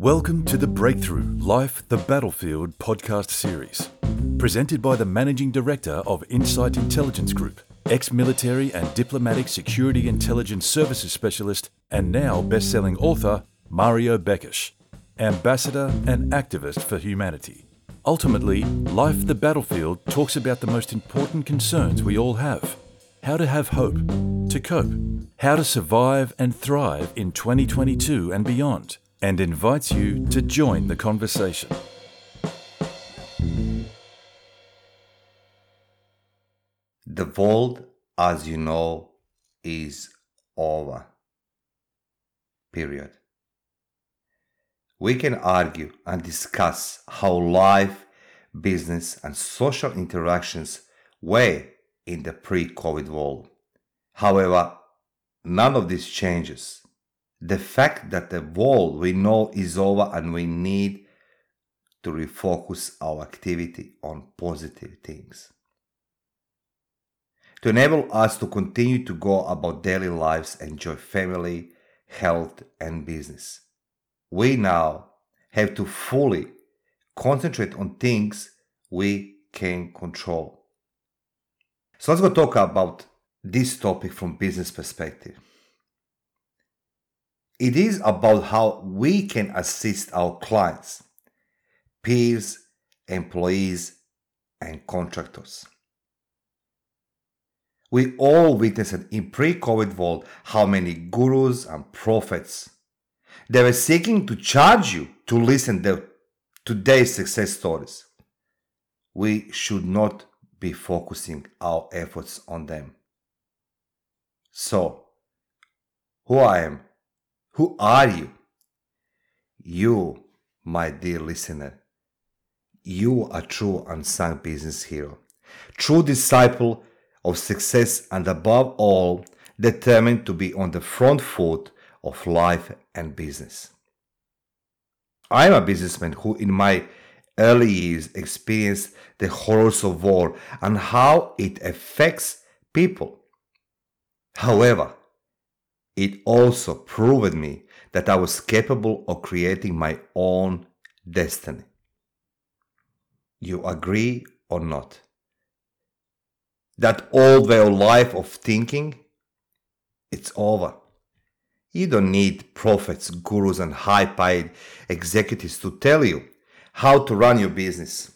Welcome to the Breakthrough Life the Battlefield podcast series, presented by the Managing Director of Insight Intelligence Group, ex military and diplomatic security intelligence services specialist, and now best selling author Mario Bekes, ambassador and activist for humanity. Ultimately, Life the Battlefield talks about the most important concerns we all have. How to have hope, to cope, how to survive and thrive in 2022 and beyond, and invites you to join the conversation. The world, as you know, is over. Period. We can argue and discuss how life, business, and social interactions were in the pre COVID world. However, none of this changes. The fact that the world we know is over and we need to refocus our activity on positive things. To enable us to continue to go about daily lives, enjoy family, health, and business, we now have to fully concentrate on things we can control. So let's go talk about this topic from business perspective. It is about how we can assist our clients, peers, employees, and contractors. We all witnessed in pre-COVID world how many gurus and prophets they were seeking to charge you to listen to today's success stories. We should not be focusing our efforts on them. So, who I am? Who are you? You, my dear listener, you are true unsung business hero, true disciple of success, and above all, determined to be on the front foot of life and business. I am a businessman who, in my early years experienced the horrors of war and how it affects people. However, it also proved me that I was capable of creating my own destiny. You agree or not? That old way of life of thinking, it's over. You don't need prophets, gurus, and high paid executives to tell you how to run your business.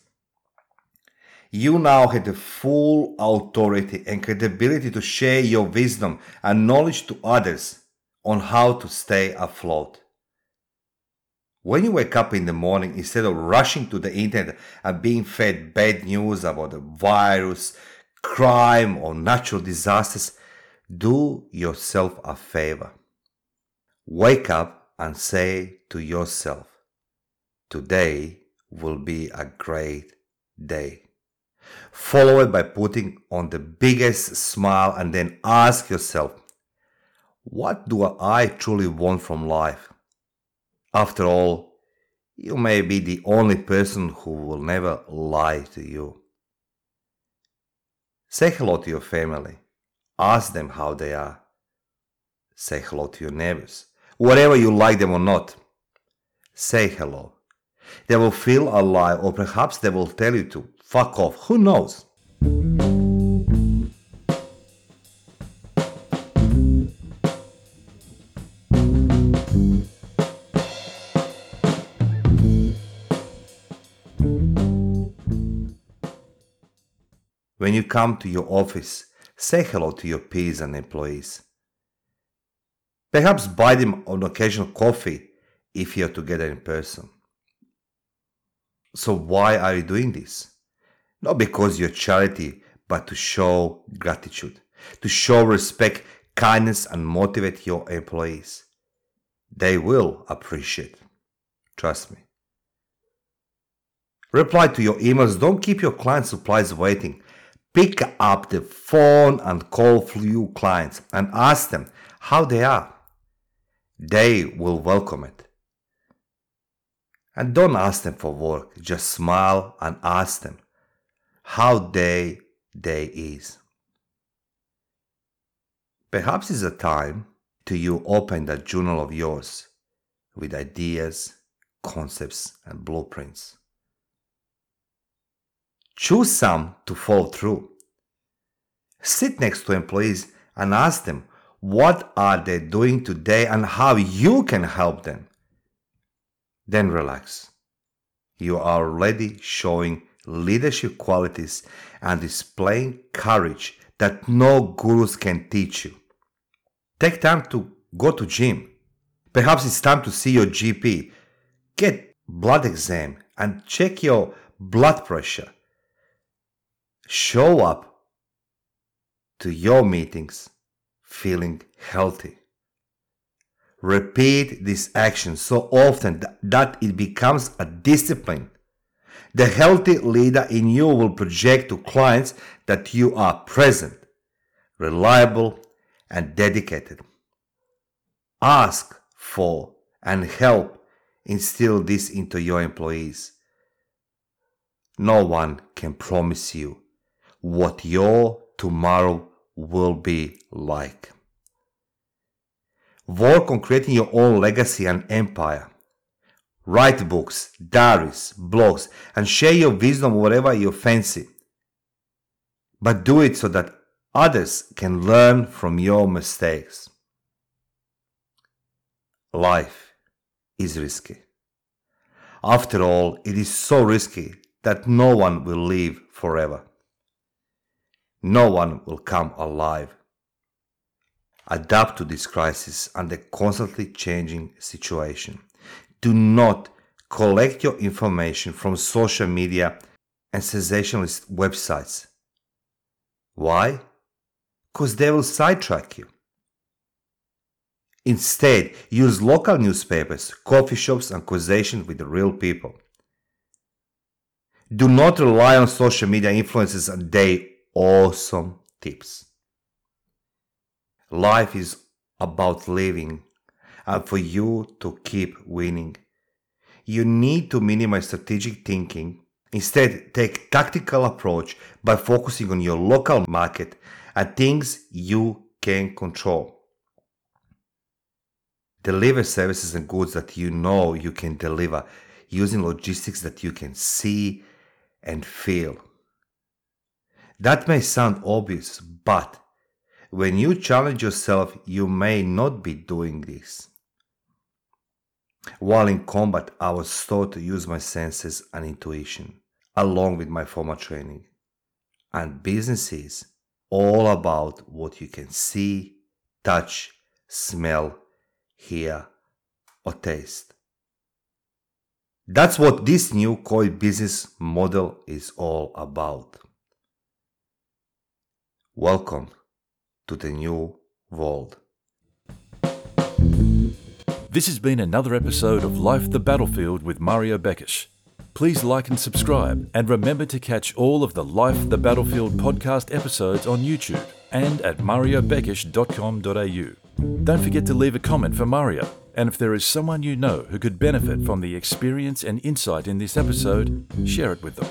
You now have the full authority and credibility to share your wisdom and knowledge to others on how to stay afloat. When you wake up in the morning, instead of rushing to the internet and being fed bad news about the virus, crime, or natural disasters, do yourself a favor. Wake up and say to yourself, Today will be a great day. Follow it by putting on the biggest smile and then ask yourself, what do I truly want from life? After all, you may be the only person who will never lie to you. Say hello to your family. Ask them how they are. Say hello to your neighbors. Whatever you like them or not, say hello. They will feel alive, or perhaps they will tell you to fuck off. Who knows? When you come to your office, say hello to your peers and employees. Perhaps buy them an occasional coffee if you're together in person. So why are you doing this? Not because you're charity, but to show gratitude, to show respect, kindness, and motivate your employees. They will appreciate. Trust me. Reply to your emails. Don't keep your client supplies waiting. Pick up the phone and call few clients and ask them how they are. They will welcome it. And don't ask them for work, just smile and ask them how day day is. Perhaps it's a time to you open that journal of yours with ideas, concepts and blueprints. Choose some to follow through. Sit next to employees and ask them what are they doing today and how you can help them. Then relax. You are already showing leadership qualities and displaying courage that no gurus can teach you. Take time to go to gym. Perhaps it's time to see your GP. Get blood exam and check your blood pressure. Show up to your meetings feeling healthy. Repeat this action so often that it becomes a discipline. The healthy leader in you will project to clients that you are present, reliable, and dedicated. Ask for and help instill this into your employees. No one can promise you what your tomorrow will be like. Work on creating your own legacy and empire. Write books, diaries, blogs, and share your wisdom whatever you fancy. But do it so that others can learn from your mistakes. Life is risky. After all, it is so risky that no one will live forever. No one will come alive adapt to this crisis and the constantly changing situation. Do not collect your information from social media and sensationalist websites. Why? Because they will sidetrack you. Instead, use local newspapers, coffee shops, and conversations with real people. Do not rely on social media influencers and their awesome tips. Life is about living and for you to keep winning. You need to minimize strategic thinking. Instead, take tactical approach by focusing on your local market and things you can control. Deliver services and goods that you know you can deliver using logistics that you can see and feel. That may sound obvious, but when you challenge yourself, you may not be doing this. While in combat, I was taught to use my senses and intuition, along with my formal training. And business is all about what you can see, touch, smell, hear, or taste. That's what this new COI business model is all about. Welcome to the new world. This has been another episode of Life the Battlefield with Mario Bekes. Please like and subscribe, and remember to catch all of the Life the Battlefield podcast episodes on YouTube and at mariobekes.com.au. Don't forget to leave a comment for Mario, and if there is someone you know who could benefit from the experience and insight in this episode, share it with them.